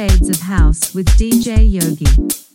Shades of House with DJ Yogi.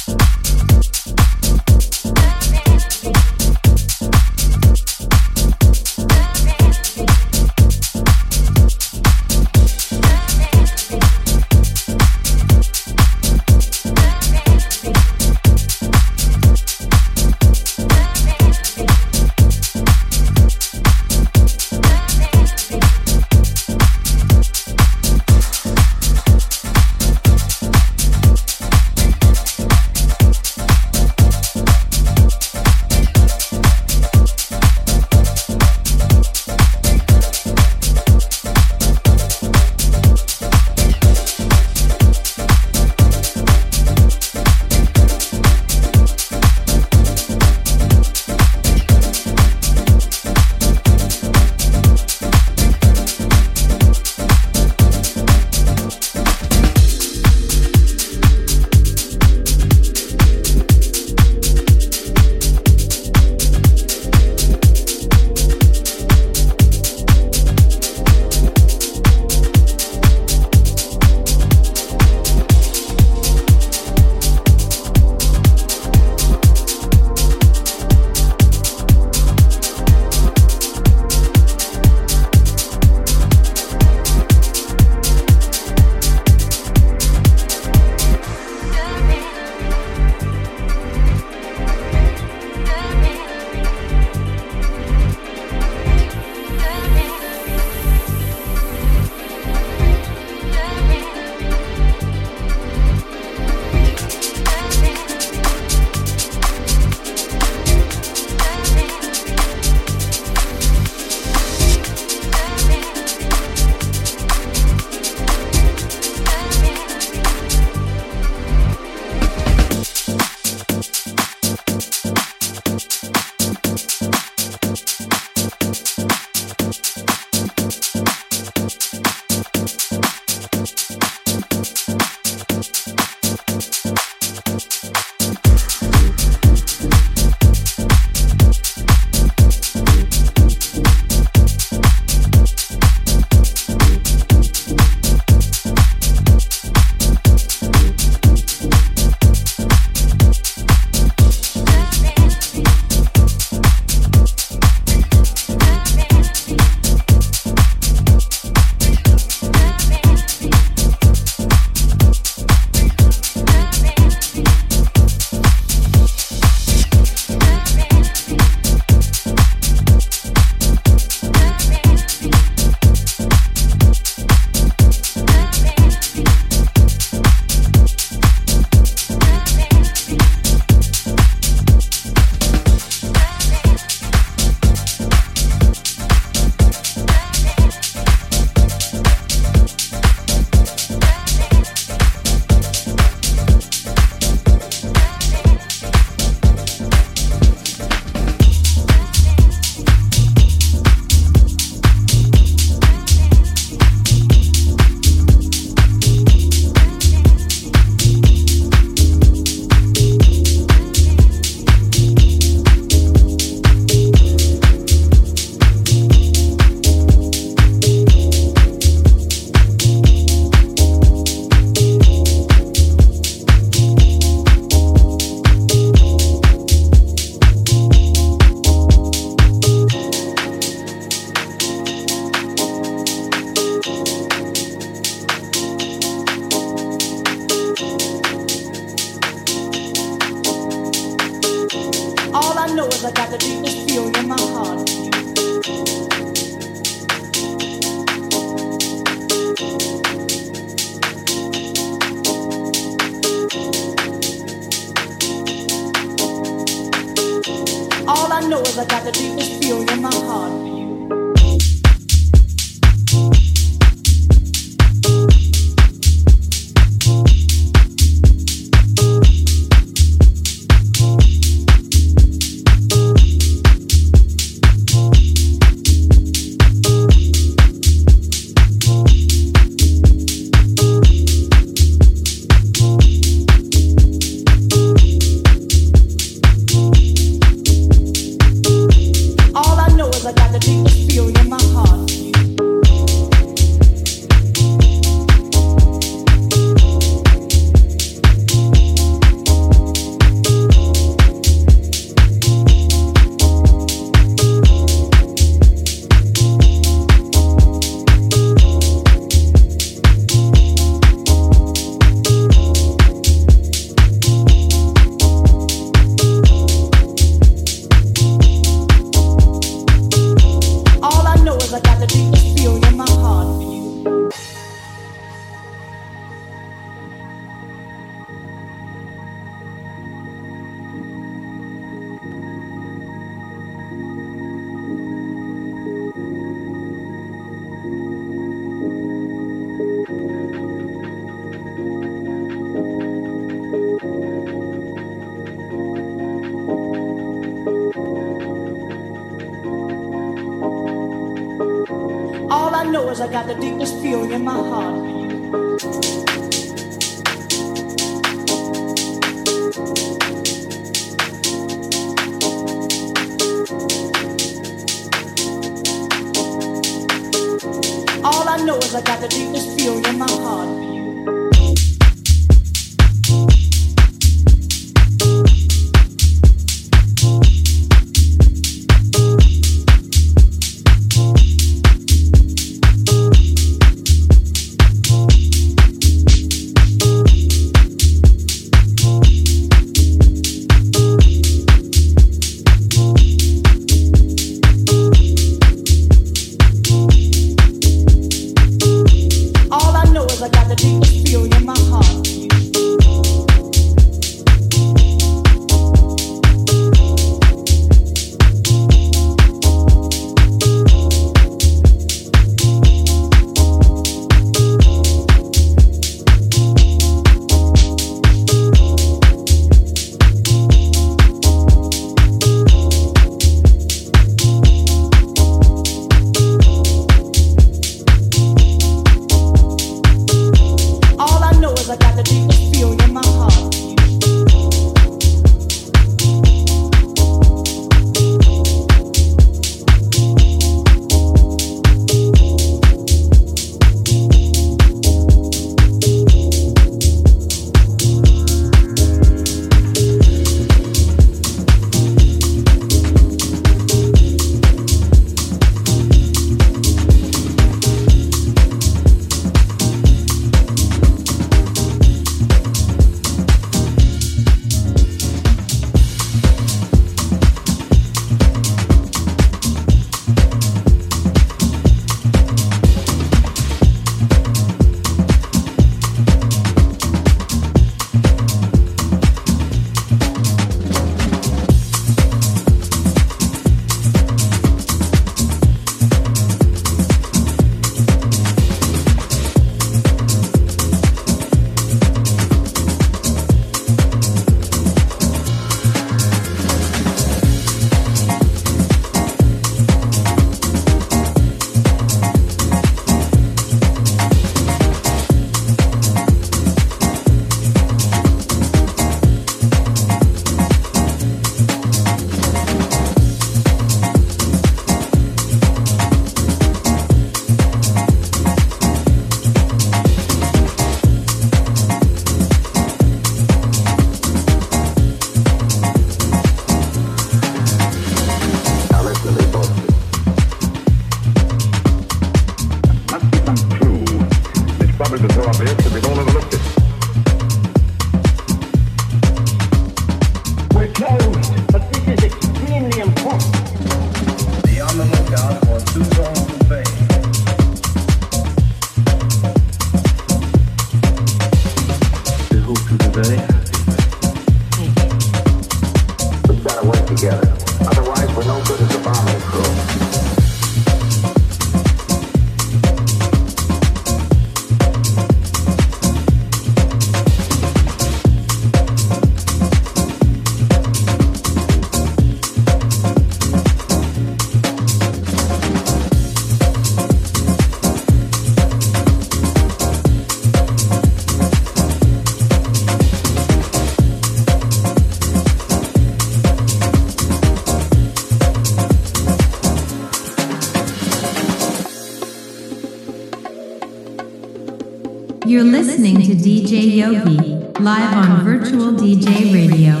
Live on Virtual DJ Radio.